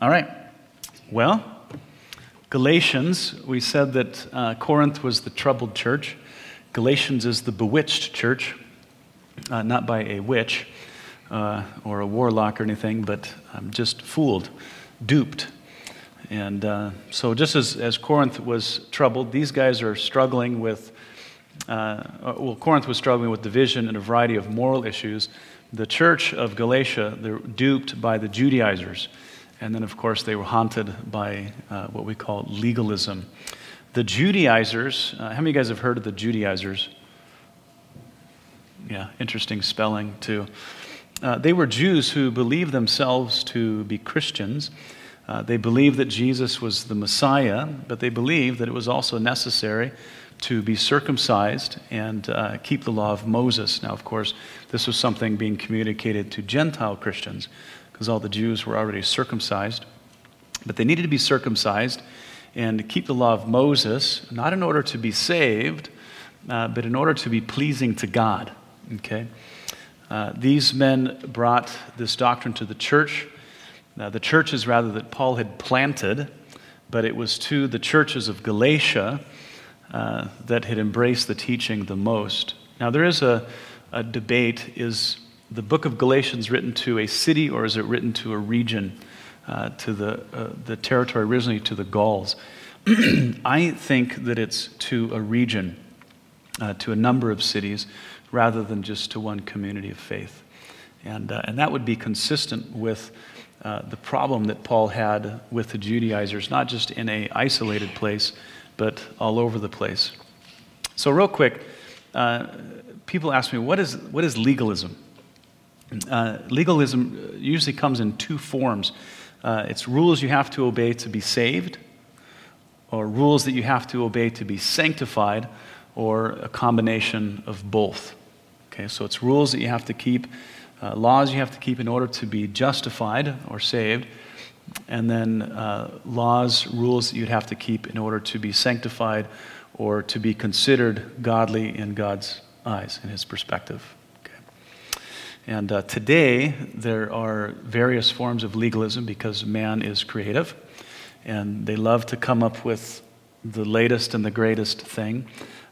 All right. Well, Galatians, we said that uh, Corinth was the troubled church. Galatians is the bewitched church, uh, not by a witch uh, or a warlock or anything, but um, just fooled, duped. And uh, so, just as, as Corinth was troubled, these guys are struggling with, uh, well, Corinth was struggling with division and a variety of moral issues. The church of Galatia, they're duped by the Judaizers. And then, of course, they were haunted by uh, what we call legalism. The Judaizers, uh, how many of you guys have heard of the Judaizers? Yeah, interesting spelling, too. Uh, they were Jews who believed themselves to be Christians. Uh, they believed that Jesus was the Messiah, but they believed that it was also necessary to be circumcised and uh, keep the law of Moses. Now, of course, this was something being communicated to Gentile Christians because all the Jews were already circumcised. But they needed to be circumcised and keep the law of Moses, not in order to be saved, uh, but in order to be pleasing to God. Okay? Uh, these men brought this doctrine to the church. Uh, the churches, rather, that Paul had planted, but it was to the churches of Galatia uh, that had embraced the teaching the most. Now, there is a, a debate is the book of Galatians written to a city or is it written to a region, uh, to the, uh, the territory originally to the Gauls? I think that it's to a region, uh, to a number of cities, rather than just to one community of faith. And, uh, and that would be consistent with uh, the problem that Paul had with the Judaizers, not just in a isolated place, but all over the place. So, real quick, uh, people ask me, what is, what is legalism? Uh, legalism usually comes in two forms uh, it's rules you have to obey to be saved, or rules that you have to obey to be sanctified, or a combination of both. Okay, so it's rules that you have to keep, uh, laws you have to keep in order to be justified or saved, and then uh, laws, rules that you'd have to keep in order to be sanctified or to be considered godly in God's eyes, in His perspective. And uh, today, there are various forms of legalism because man is creative and they love to come up with the latest and the greatest thing.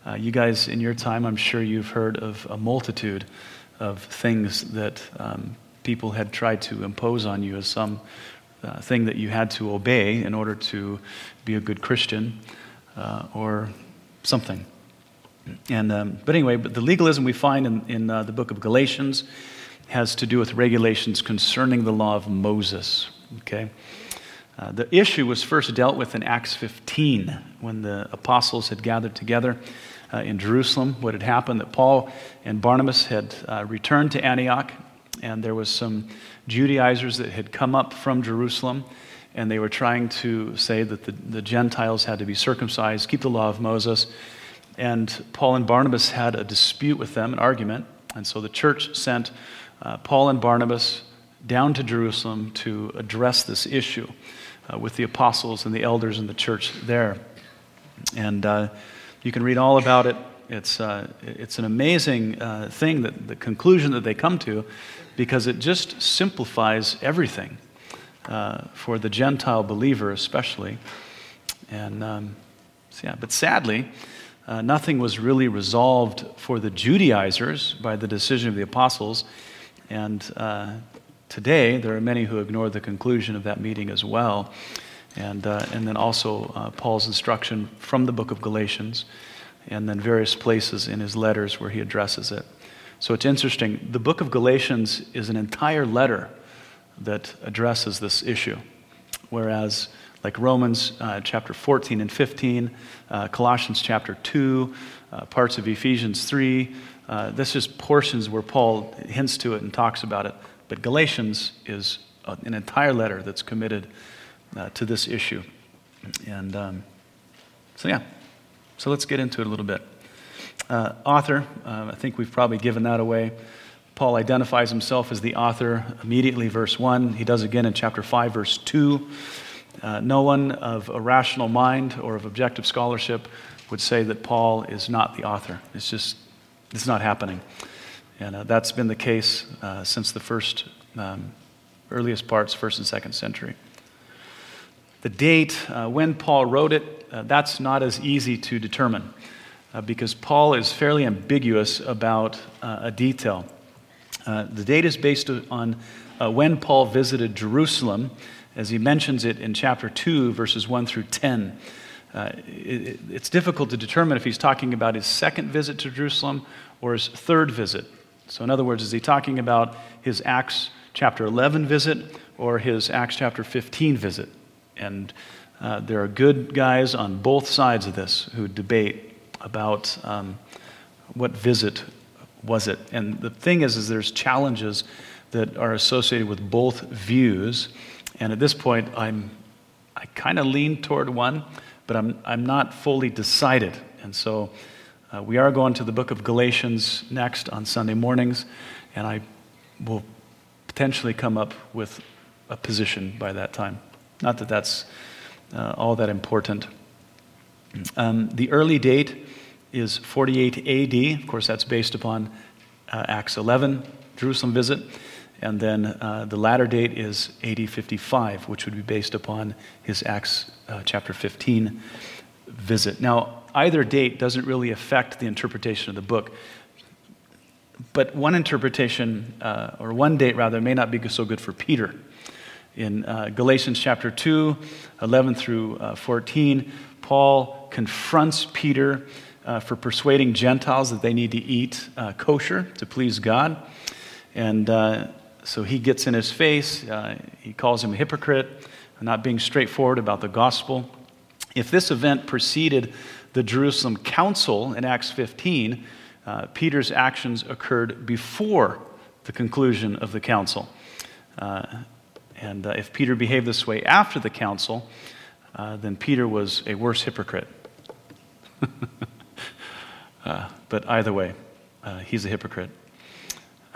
Uh, you guys, in your time, I'm sure you've heard of a multitude of things that um, people had tried to impose on you as some uh, thing that you had to obey in order to be a good Christian uh, or something. And, um, but anyway, but the legalism we find in, in uh, the book of Galatians has to do with regulations concerning the law of Moses. Okay? Uh, the issue was first dealt with in Acts 15 when the apostles had gathered together uh, in Jerusalem. What had happened that Paul and Barnabas had uh, returned to Antioch, and there was some Judaizers that had come up from Jerusalem, and they were trying to say that the, the Gentiles had to be circumcised, keep the law of Moses. And Paul and Barnabas had a dispute with them, an argument, and so the church sent uh, Paul and Barnabas down to Jerusalem to address this issue uh, with the apostles and the elders in the church there. And uh, you can read all about it. It's, uh, it's an amazing uh, thing, that the conclusion that they come to, because it just simplifies everything uh, for the Gentile believer, especially. And um, yeah, but sadly, nothing was really resolved for the Judaizers by the decision of the apostles. And uh, today, there are many who ignore the conclusion of that meeting as well. And, uh, and then also uh, Paul's instruction from the book of Galatians, and then various places in his letters where he addresses it. So it's interesting. The book of Galatians is an entire letter that addresses this issue, whereas, like Romans uh, chapter 14 and 15, uh, Colossians chapter 2, uh, parts of Ephesians 3, uh, this is portions where Paul hints to it and talks about it. But Galatians is an entire letter that's committed uh, to this issue. And um, so, yeah. So let's get into it a little bit. Uh, author, uh, I think we've probably given that away. Paul identifies himself as the author immediately, verse 1. He does again in chapter 5, verse 2. Uh, no one of a rational mind or of objective scholarship would say that Paul is not the author. It's just it's not happening. And uh, that's been the case uh, since the first, um, earliest parts, first and second century. the date, uh, when Paul wrote it, uh, that's not as easy to determine uh, because Paul is fairly ambiguous about uh, a detail. The date is based on when Paul visited Jerusalem, as he mentions it in chapter 2, verses 1 through 10. It, it's difficult to determine if he's talking about his second visit to Jerusalem or his third visit. So, in other words, is he talking about his Acts chapter 11 visit or his Acts chapter 15 visit? And uh, there are good guys on both sides of this who debate about um, what visit was it. And the thing is, is there's challenges that are associated with both views. And at this point, I'm, I kind of lean toward one, but I'm, I'm not fully decided. And so uh, we are going to the book of Galatians next on Sunday mornings, and I will potentially come up with a position by that time. Not that that's uh, all that important. Um, the early date is 48 AD. Of course, that's based upon uh, Acts 11, Jerusalem visit. And then uh, the latter date is AD 55, which would be based upon his Acts uh, chapter 15 visit. Now, either date doesn't really affect the interpretation of the book. But one interpretation, uh, or one date rather, may not be so good for Peter. In uh, Galatians chapter 2, 11 through uh, 14, Paul confronts Peter uh, for persuading Gentiles that they need to eat kosher to please God. And uh, so he gets in his face. Uh, he calls him a hypocrite, not being straightforward about the gospel. If this event preceded the Jerusalem Council in Acts 15, uh, Peter's actions occurred before the conclusion of the council. Uh, and if Peter behaved this way after the council, then Peter was a worse hypocrite. Uh, but either way, uh, he's a hypocrite.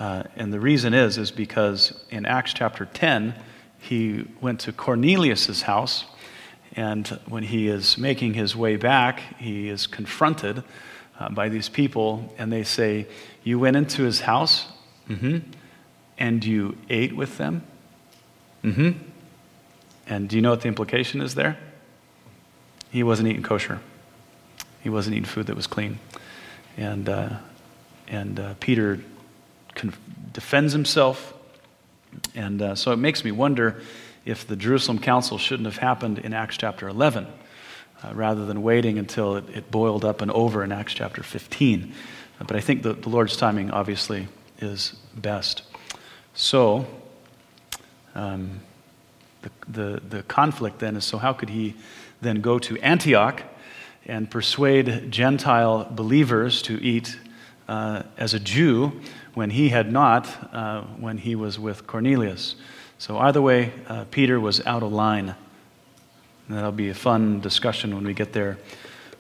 Uh, and the reason is, is because in Acts chapter 10, he went to Cornelius' house, and when he is making his way back, he is confronted uh, by these people, and they say, You went into his house, mm-hmm, and you ate with them? Mm-hmm. And do you know what the implication is there? He wasn't eating kosher. He wasn't eating food that was clean. And, uh, and uh, Peter defends himself. And uh, so it makes me wonder if the Jerusalem Council shouldn't have happened in Acts chapter 11 uh, rather than waiting until it, it, boiled up and over in Acts chapter 15. but I think the, the Lord's timing obviously is best. So, um, the, the, the conflict then is so, how could he then go to Antioch and persuade Gentile believers to eat uh, as a Jew when he had not, uh, when he was with Cornelius. So, either way, uh, Peter was out of line. And that'll be a fun discussion when we get there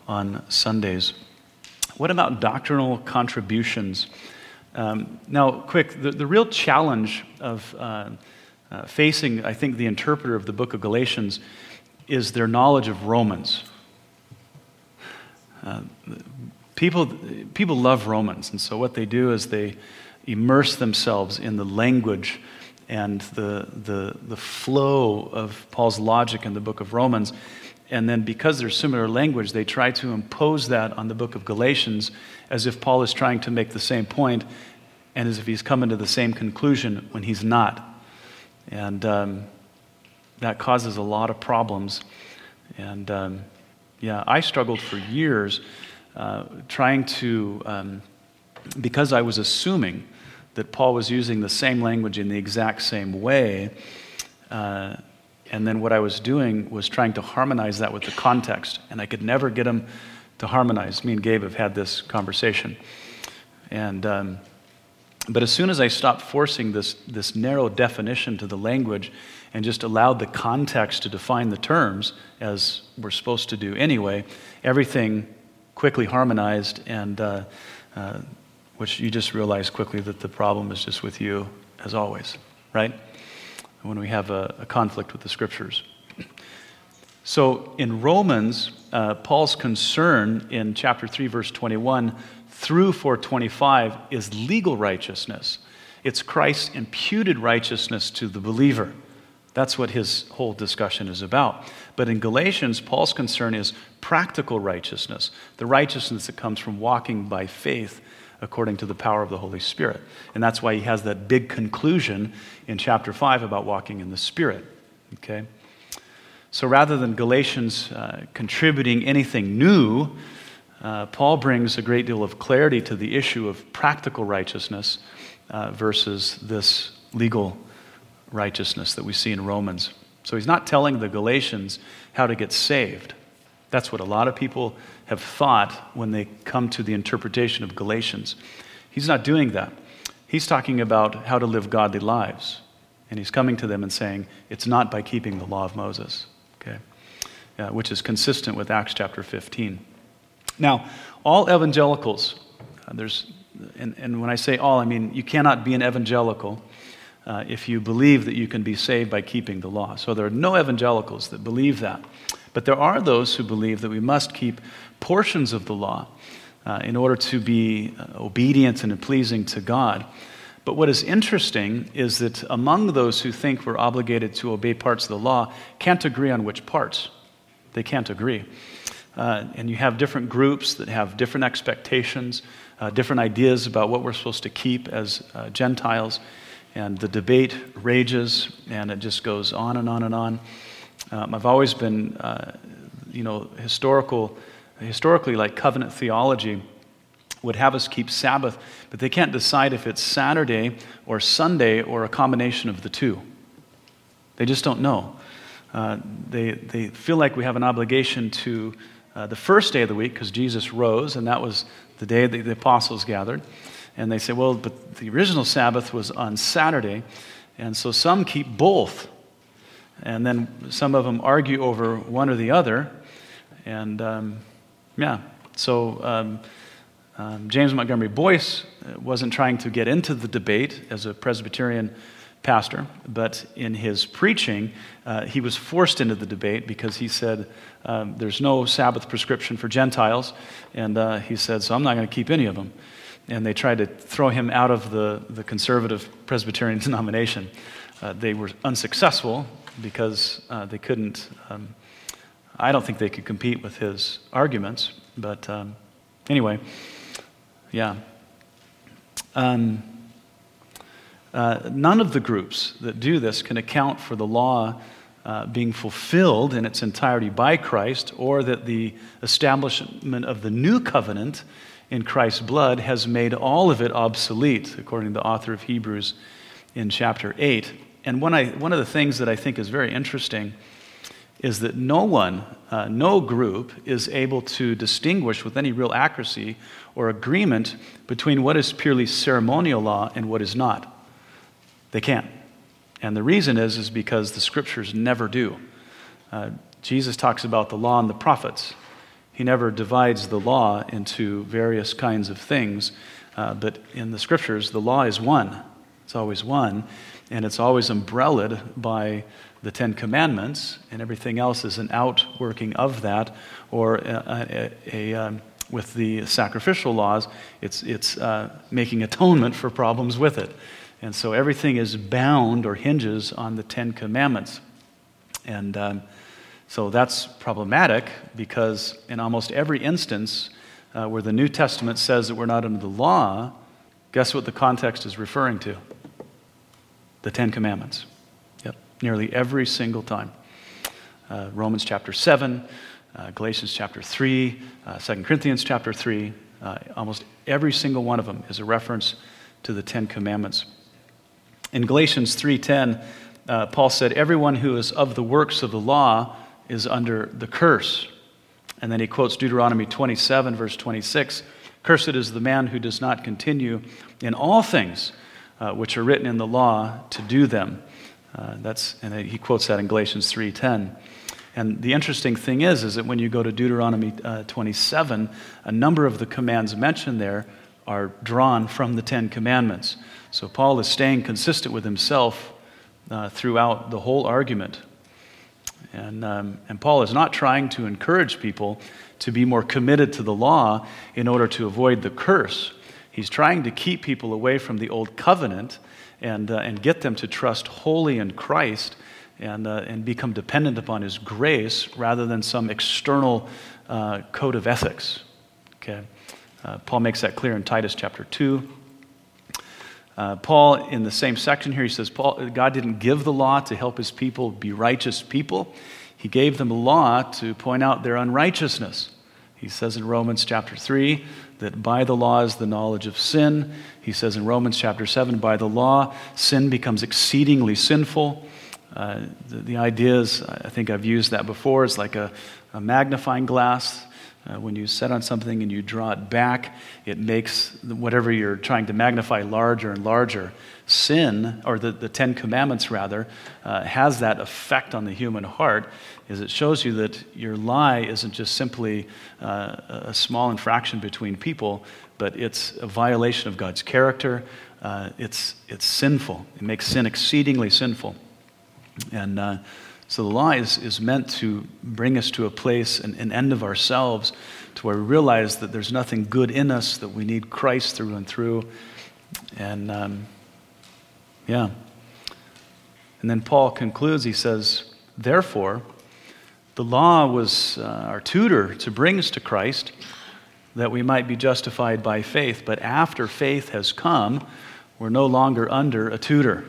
on Sundays. What about doctrinal contributions? Um, now, quick, the, the real challenge of uh, uh, facing, I think, the interpreter of the book of Galatians is their knowledge of Romans. Uh, people, people love Romans, and so what they do is they immerse themselves in the language and the, the, the flow of Paul's logic in the book of Romans. And then, because there's similar language, they try to impose that on the book of Galatians as if Paul is trying to make the same point and as if he's coming to the same conclusion when he's not. And um, that causes a lot of problems. And um, yeah, I struggled for years uh, trying to, um, because I was assuming that Paul was using the same language in the exact same way. Uh, and then what I was doing was trying to harmonize that with the context. And I could never get him to harmonize. Me and Gabe have had this conversation. And, um, but as soon as I stopped forcing this, this narrow definition to the language and just allowed the context to define the terms, as we're supposed to do anyway, everything quickly harmonized, and uh, uh, which you just realize quickly that the problem is just with you, as always, right? When we have a, a conflict with the scriptures. So in Romans, uh, Paul's concern in chapter 3, verse 21 through 425 is legal righteousness. It's Christ's imputed righteousness to the believer That's what his whole discussion is about. But in Galatians, Paul's concern is practical righteousness, the righteousness that comes from walking by faith according to the power of the Holy Spirit. And that's why he has that big conclusion in chapter 5 about walking in the Spirit. Okay? So rather than Galatians uh, contributing anything new, uh, Paul brings a great deal of clarity to the issue of practical righteousness uh, versus this legal righteousness that we see in Romans. So he's not telling the Galatians how to get saved. That's what a lot of people have thought when they come to the interpretation of Galatians. He's not doing that. He's talking about how to live godly lives. And he's coming to them and saying, it's not by keeping the law of Moses, okay? Uh, which is consistent with Acts chapter 15. Now, all evangelicals, uh, there's, and, and when I say all, I mean you cannot be an evangelical uh, if you believe that you can be saved by keeping the law. So there are no evangelicals that believe that. But there are those who believe that we must keep portions of the law uh, in order to be uh, obedient and pleasing to God. But what is interesting is that among those who think we're obligated to obey parts of the law, can't agree on which parts. They can't agree. Uh, and you have different groups that have different expectations, uh, different ideas about what we're supposed to keep as uh, Gentiles. And the debate rages, and it just goes on and on and on. Um, I've always been, uh, you know, historical, historically, like covenant theology would have us keep Sabbath, but they can't decide if it's Saturday or Sunday or a combination of the two. They just don't know. Uh, they, they feel like we have an obligation to uh, the first day of the week because Jesus rose, and that was the day that the apostles gathered. And they say, well, but the original Sabbath was on Saturday, and so some keep both. And then some of them argue over one or the other. And um, yeah, so um, um, James Montgomery Boice uh, wasn't trying to get into the debate as a Presbyterian pastor, but in his preaching, uh, he was forced into the debate because he said, um, There's no Sabbath prescription for Gentiles. And uh, he said, So I'm not going to keep any of them. And they tried to throw him out of the, the conservative Presbyterian denomination. Uh, they were unsuccessful because uh, they couldn't, um, I don't think they could compete with his arguments. But um, anyway, yeah. Um, uh, none of the groups that do this can account for the law uh, being fulfilled in its entirety by Christ, or that the establishment of the new covenant in Christ's blood has made all of it obsolete, according to the author of Hebrews in chapter 8 and one, I, one of the things that I think is very interesting is that no one, uh, no group is able to distinguish with any real accuracy or agreement between what is purely ceremonial law and what is not. They can't. And the reason is, is because the scriptures never do. Uh, Jesus talks about the law and the prophets. He never divides the law into various kinds of things, uh, but in the scriptures, the law is one. It's always one and it's always umbrellaed by the Ten Commandments, and everything else is an outworking of that, or a, a, a, um, with the sacrificial laws, it's, it's uh, making atonement for problems with it. And so everything is bound or hinges on the Ten Commandments. And um, so that's problematic because in almost every instance uh, where the New Testament says that we're not under the law, guess what the context is referring to? The Ten Commandments. Yep, nearly every single time. Uh, Romans chapter 7, uh, Galatians chapter 3, uh, 2 Corinthians chapter 3, uh, almost every single one of them is a reference to the Ten Commandments. In Galatians 3:10, uh, Paul said, "Everyone who is of the works of the law is under the curse." And then he quotes Deuteronomy 27, verse 26, "Cursed is the man who does not continue in all things uh, which are written in the law to do them. Uh, that's, and he quotes that in Galatians 3.10. And the interesting thing is, is that when you go to Deuteronomy uh, 27, a number of the commands mentioned there are drawn from the Ten Commandments. So Paul is staying consistent with himself uh, throughout the whole argument. And, um, and Paul is not trying to encourage people to be more committed to the law in order to avoid the curse. He's trying to keep people away from the old covenant and, uh, and get them to trust wholly in Christ and, uh, and become dependent upon His grace rather than some external uh, code of ethics. Okay? Uh, Paul makes that clear in Titus chapter 2. Uh, Paul, in the same section here, he says, Paul, God didn't give the law to help his people be righteous people. He gave them a law to point out their unrighteousness. He says in Romans chapter 3 that by the law is the knowledge of sin. He says in Romans chapter 7, by the law, sin becomes exceedingly sinful. Uh, the, the, idea is, I think I've used that before, it's like a, a magnifying glass. Uh, when you set on something and you draw it back, it makes whatever you're trying to magnify larger and larger. Sin, or the, the Ten Commandments rather, uh, has that effect on the human heart, is it shows you that your lie isn't just simply uh, a small infraction between people, but it's a violation of God's character. Uh, it's, it's sinful. It makes sin exceedingly sinful. And uh, so the law is, is meant to bring us to a place, an, an end of ourselves, to where we realize that there's nothing good in us, that we need Christ through and through. And um, yeah. And then Paul concludes, he says, Therefore, the law was uh, our tutor to bring us to Christ that we might be justified by faith. But after faith has come, we're no longer under a tutor.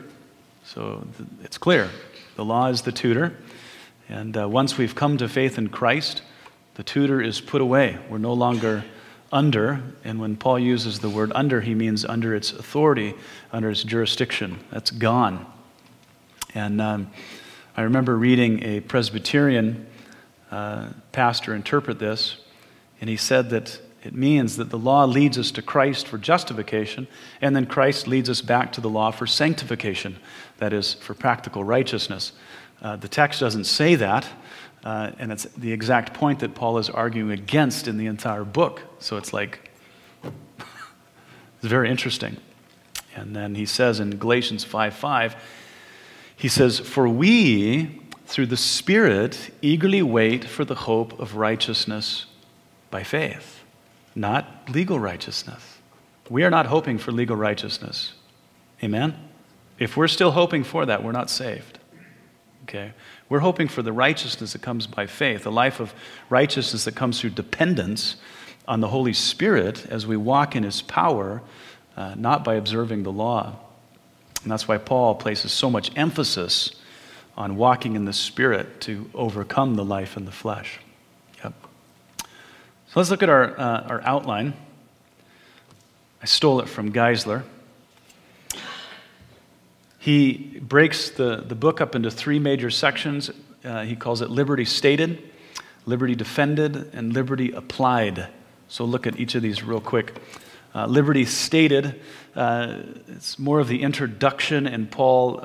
So it's clear. The law is the tutor. And uh, once we've come to faith in Christ, the tutor is put away. We're no longer under. And when Paul uses the word under, he means under its authority, under its jurisdiction. That's gone. And um, I remember reading a Presbyterian uh, pastor interpret this, and he said that it means that the law leads us to Christ for justification, and then Christ leads us back to the law for sanctification, that is, for practical righteousness. Uh, the text doesn't say that, uh, and it's the exact point that Paul is arguing against in the entire book. So it's like, it's very interesting. And then he says in Galatians 5 5, he says, For we, through the Spirit, eagerly wait for the hope of righteousness by faith not legal righteousness. We are not hoping for legal righteousness. Amen? If we're still hoping for that, we're not saved. Okay? We're hoping for the righteousness that comes by faith, a life of righteousness that comes through dependence on the Holy Spirit as we walk in His power, uh, not by observing the law. And that's why Paul places so much emphasis on walking in the Spirit to overcome the life in the flesh. Yep. So let's look at our, uh, our outline. I stole it from Geisler. He breaks the, the book up into three major sections. Uh, he calls it liberty stated, liberty defended, and liberty applied. So look at each of these real quick. Uh, liberty stated, uh, it's more of the introduction and Paul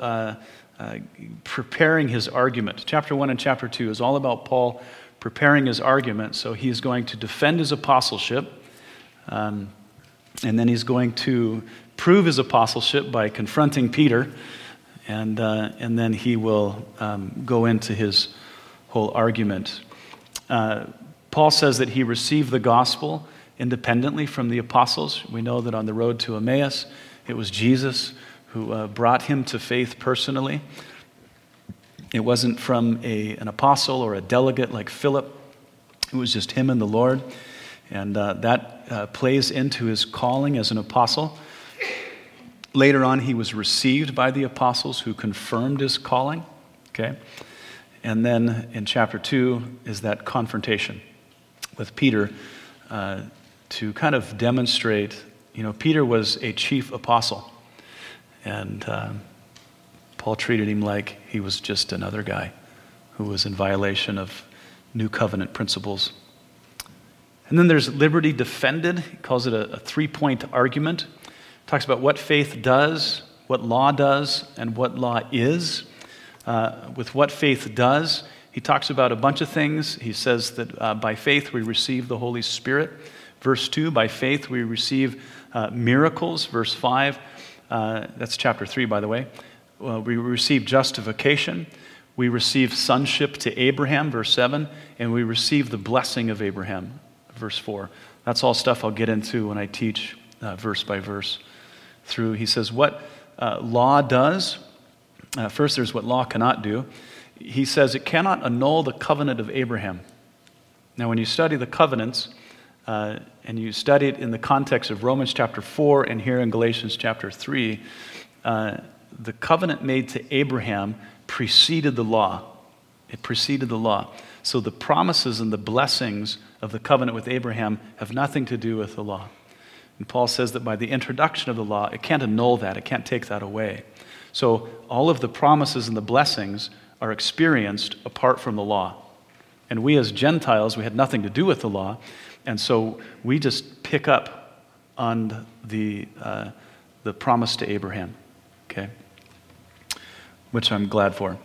uh, preparing his argument. Chapter 1 and chapter 2 is all about Paul preparing his argument. So he's going to defend his apostleship, um, and then he's going to prove his apostleship by confronting Peter, and, uh, and then he will um, go into his whole argument. Uh, Paul says that he received the gospel independently from the apostles. We know that on the road to Emmaus, it was Jesus who uh, brought him to faith personally. It wasn't from a, an apostle or a delegate like Philip, it was just him and the Lord. And uh, that uh, plays into his calling as an apostle. Later on, he was received by the apostles who confirmed his calling. Okay? And then in chapter 2 is that confrontation with Peter uh, to kind of demonstrate, you know, Peter was a chief apostle. And um, Paul treated him like he was just another guy who was in violation of new covenant principles. And then there's liberty defended. He calls it a, a three point argument. Talks about what faith does, what law does, and what law is. Uh, with what faith does, he talks about a bunch of things. He says that uh, by faith we receive the Holy Spirit. Verse 2, by faith we receive uh, miracles. Verse 5, uh, that's chapter 3, by the way we receive justification, we receive sonship to Abraham, verse 7, and we receive the blessing of Abraham, verse 4. That's all stuff I'll get into when I teach uh, verse by verse through. He says, What uh, law does, uh, first, there's what law cannot do. he says it cannot annul the covenant of Abraham. Now, when you study the covenants, uh, and you study it in the context of Romans chapter 4 and here in Galatians chapter 3, uh, the covenant made to Abraham preceded the law. It preceded the law. So the promises and the blessings of the covenant with Abraham have nothing to do with the law. And Paul says that by the introduction of the law, it can't annul that, it can't take that away. So all of the promises and the blessings are experienced apart from the law. And we as Gentiles, we had nothing to do with the law. And so we just pick up on the, uh, the promise to Abraham, okay? Which I'm glad for.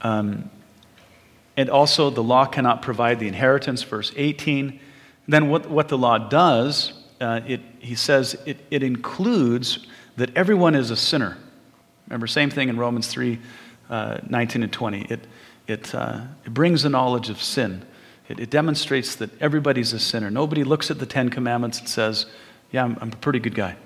Um, and also, the law cannot provide the inheritance, verse 18. Then, what, what the law does, uh, it, he says it, it includes that everyone is a sinner. Remember, same thing in Romans 3 uh, 19 and 20. It, it, uh, it brings the knowledge of sin. It, it, demonstrates that everybody's a sinner. Nobody looks at the Ten Commandments and says, Yeah, I'm, I'm a pretty good guy.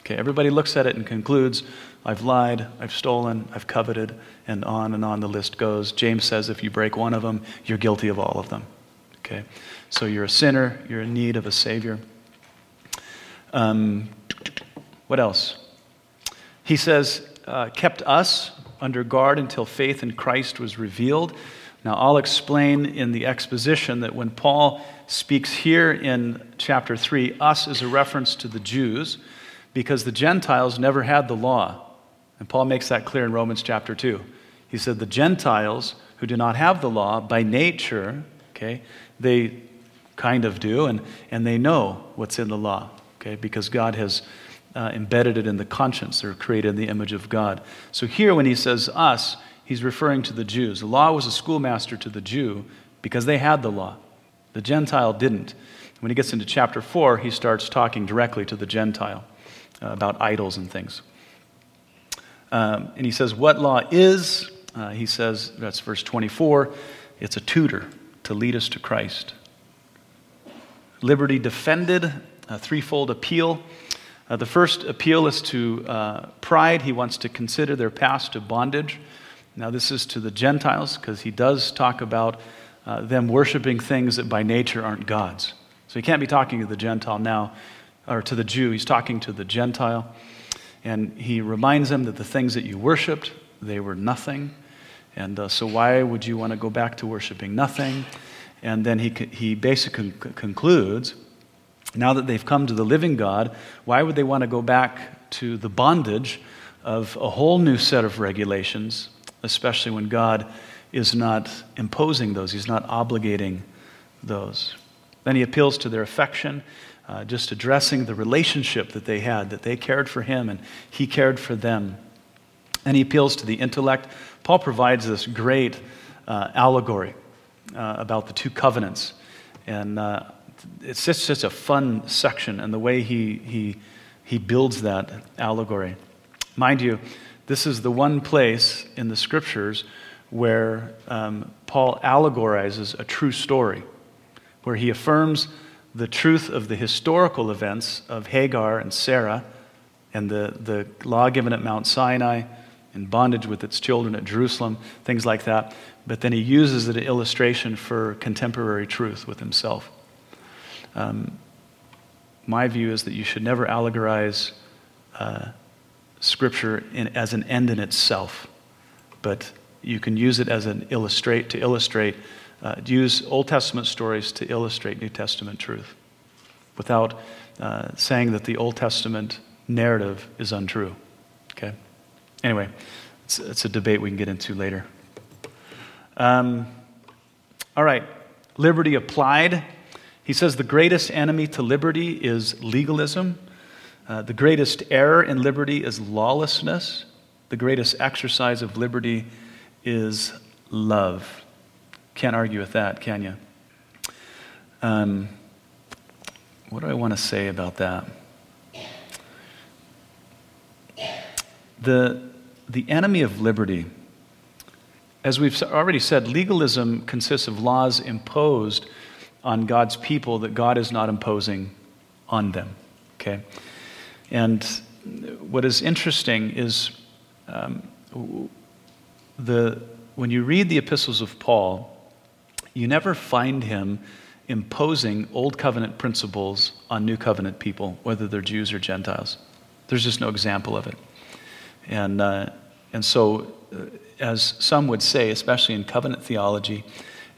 Okay, everybody looks at it and concludes, I've lied, I've stolen, I've coveted, and on and on the list goes. James says if you break one of them, you're guilty of all of them. Okay, so you're a sinner, you're in need of a Savior. Um, what else? He says, uh, kept us under guard until faith in Christ was revealed. Now, I'll explain in the exposition that when Paul speaks here in chapter 3, us is a reference to the Jews because the Gentiles never had the law. And Paul makes that clear in Romans chapter 2. He said, The Gentiles who do not have the law by nature, okay, they kind of do, and, and they know what's in the law, okay, because God has uh, embedded it in the conscience. They're created in the image of God. So here, when he says us, he's referring to the Jews. The law was a schoolmaster to the Jew because they had the law, the Gentile didn't. When he gets into chapter 4, he starts talking directly to the Gentile uh, about idols and things. Um, and he says, What law is? Uh, he says, that's verse 24, it's a tutor to lead us to Christ. Liberty defended, a threefold appeal. Uh, the first appeal is to uh, pride. He wants to consider their past of bondage. Now, this is to the Gentiles because he does talk about uh, them worshiping things that by nature aren't God's. So he can't be talking to the Gentile now, or to the Jew. He's talking to the Gentile. And he reminds them that the things that you worshiped, they were nothing. And uh, so, why would you want to go back to worshiping nothing? And then he, he basically concludes now that they've come to the living God, why would they want to go back to the bondage of a whole new set of regulations, especially when God is not imposing those, He's not obligating those? Then he appeals to their affection uh, just addressing the relationship that they had, that they cared for him and he cared for them. And he appeals to the intellect. Paul provides this great uh, allegory uh, about the two covenants. And uh, it's just, just a fun section and the way he, he, he builds that allegory. Mind you, this is the one place in the scriptures where um, Paul allegorizes a true story, where he affirms the truth of the historical events of Hagar and Sarah and the, the law given at Mount Sinai and bondage with its children at Jerusalem, things like that. But then he uses it an illustration for contemporary truth with himself. Um, my view is that you should never allegorize uh, Scripture in, as an end in itself, but you can use it as an illustrate to illustrate uh, use Old Testament stories to illustrate New Testament truth without uh, saying that the Old Testament narrative is untrue. Okay? Anyway, it's, it's a debate we can get into later. Um, all right, liberty applied. He says the greatest enemy to liberty is legalism. Uh, the greatest error in liberty is lawlessness. The greatest exercise of liberty is love. Can't argue with that, can you? Um, what do I want to say about that? The, the enemy of liberty, as we've already said, legalism consists of laws imposed on God's people that God is not imposing on them. Okay? And what is interesting is um, the, when you read the epistles of Paul, you never find him imposing old covenant principles on new covenant people, whether they're Jews or Gentiles. There's just no example of it. And, uh, and so, uh, as some would say, especially in covenant theology,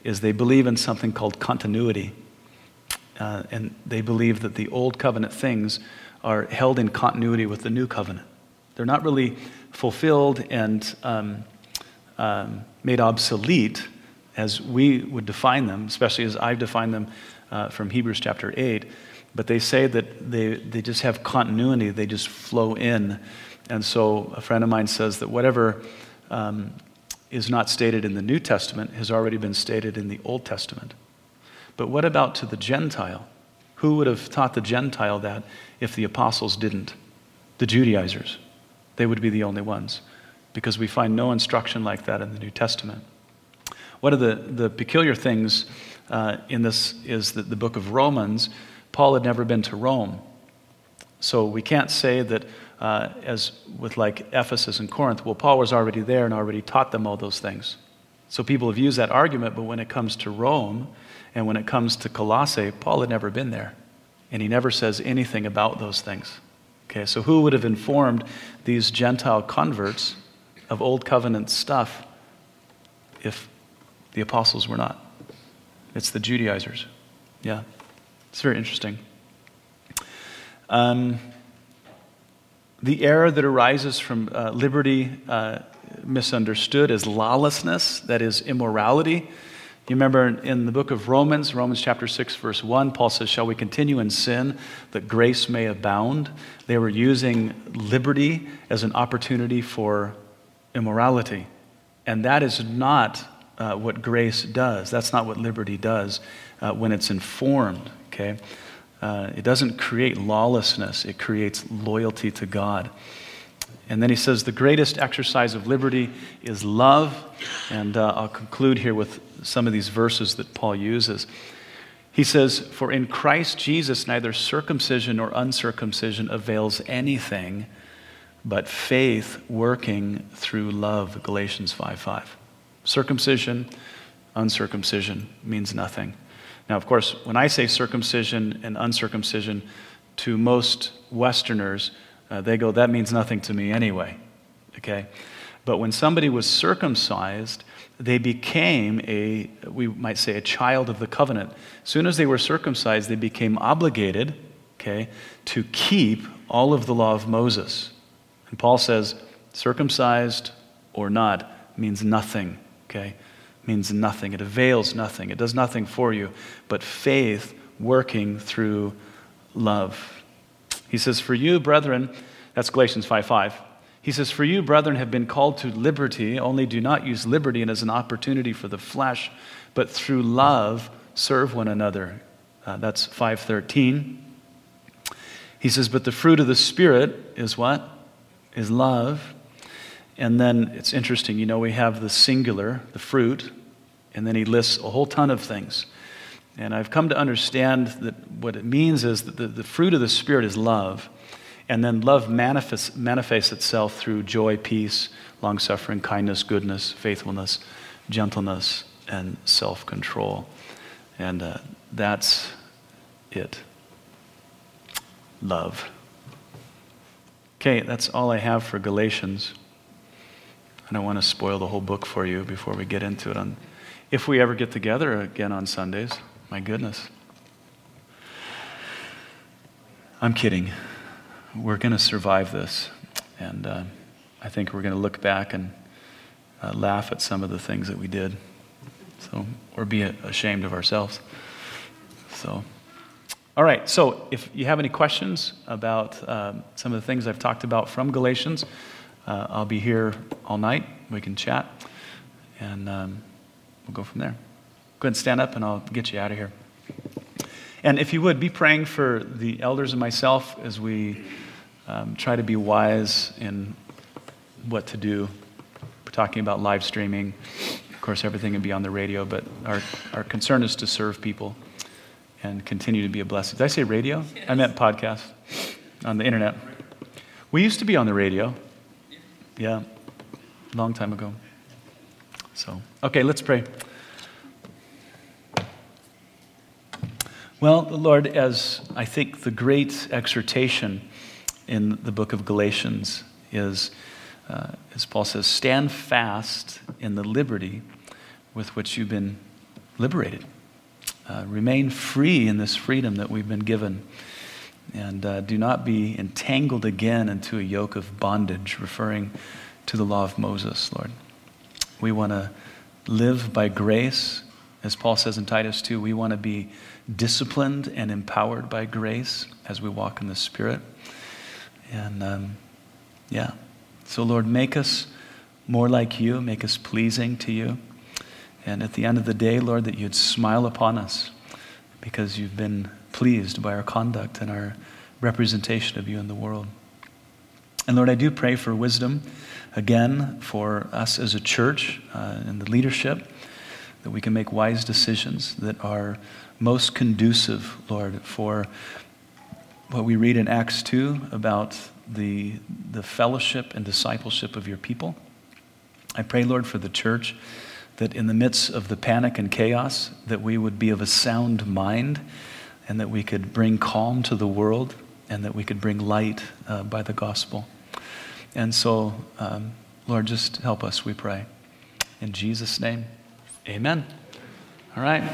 is they believe in something called continuity. Uh, and they believe that the old covenant things are held in continuity with the new covenant. They're not really fulfilled and um, um, made obsolete as we would define them, especially as I've defined them uh, from Hebrews chapter 8. But they say that they, they just have continuity, they just flow in. And so a friend of mine says that whatever um, is not stated in the New Testament has already been stated in the Old Testament. But what about to the Gentile? Who would have taught the Gentile that if the apostles didn't? The Judaizers. They would be the only ones because we find no instruction like that in the New Testament. One of the, the peculiar things uh, in this is that the book of Romans, Paul had never been to Rome. So we can't say that, uh, as with like Ephesus and Corinth, well, Paul was already there and already taught them all those things. So people have used that argument, but when it comes to Rome and when it comes to Colossae, Paul had never been there. And he never says anything about those things. Okay, so who would have informed these Gentile converts of Old Covenant stuff if the apostles were not. It's the Judaizers. Yeah, it's very interesting. Um, the error that arises from uh, liberty uh, misunderstood as lawlessness, that is, immorality. You remember in the book of Romans, Romans chapter 6, verse 1, Paul says, Shall we continue in sin that grace may abound? They were using liberty as an opportunity for immorality. And that is not uh, what grace does. That's not what liberty does uh, when it's informed, okay? Uh, it doesn't create lawlessness, it creates loyalty to God. And then he says, the greatest exercise of liberty is love. And uh, I'll conclude here with some of these verses that Paul uses. He says, For in Christ Jesus, neither circumcision nor uncircumcision avails anything but faith working through love, Galatians 5 5. Circumcision, uncircumcision means nothing. Now, of course, when I say circumcision and uncircumcision, to most Westerners, uh, they go, that means nothing to me anyway. Okay? But when somebody was circumcised, they became a, we might say, a child of the covenant. As soon as they were circumcised, they became obligated, okay, to keep all of the law of Moses. And Paul says, circumcised or not means nothing, okay? Means nothing. It avails nothing. It does nothing for you, but faith working through love. He says, For you, brethren, that's Galatians 5 5. He says, For you, brethren, have been called to liberty, only do not use liberty as an opportunity for the flesh, but through love serve one another. Uh, that's 513. He says, But the fruit of the Spirit is what? is love. And then it's interesting, you know, we have the singular, the fruit, and then he lists a whole ton of things. And I've come to understand that what it means is that the, the fruit of the Spirit is love. And then love manifests, manifests itself through joy, peace, long suffering, kindness, goodness, faithfulness, gentleness, and self control. And uh, that's it. Love. Okay, that's all I have for Galatians. I don't want to spoil the whole book for you before we get into it. On, if we ever get together again on Sundays, my goodness. I'm kidding. We're going to survive this. And uh, I think we're going to look back and uh, laugh at some of the things that we did. So, or be ashamed of ourselves. So. All right, so if you have any questions about um, some of the things I've talked about from Galatians, uh, I'll be here all night. We can chat, and um, we'll go from there. Go ahead and stand up, and I'll get you out of here. And if you would, be praying for the elders and myself as we um, try to be wise in what to do. We're talking about live streaming. Of course, everything can be on the radio, but our, our concern is to serve people and continue to be a blessing. Did I say radio? Yes. I meant podcast on the internet. We used to be on the radio. Yeah, long time ago. So, okay, let's pray. Well, Lord, as I think the great exhortation in the book of Galatians is, uh, as Paul says, stand fast in the liberty with which you've been liberated. Uh, remain free in this freedom that we've been given. And uh, do not be entangled again into a yoke of bondage, referring to the law of Moses, Lord. We want to live by grace. As Paul says in Titus 2, we want to be disciplined and empowered by grace as we walk in the Spirit. And um, yeah, so Lord, make us more like you, make us pleasing to you. And at the end of the day, Lord, that you'd smile upon us because you've been pleased by our conduct and our representation of you in the world. And Lord, I do pray for wisdom again for us as a church uh, and the leadership that we can make wise decisions that are most conducive, Lord, for what we read in Acts 2 about the, the fellowship and discipleship of your people. I pray, Lord, for the church that in the midst of the panic and chaos, that we would be of a sound mind and that we could bring calm to the world and that we could bring light uh, by the gospel. And so, um, Lord, just help us, we pray. In Jesus' name, amen. All right.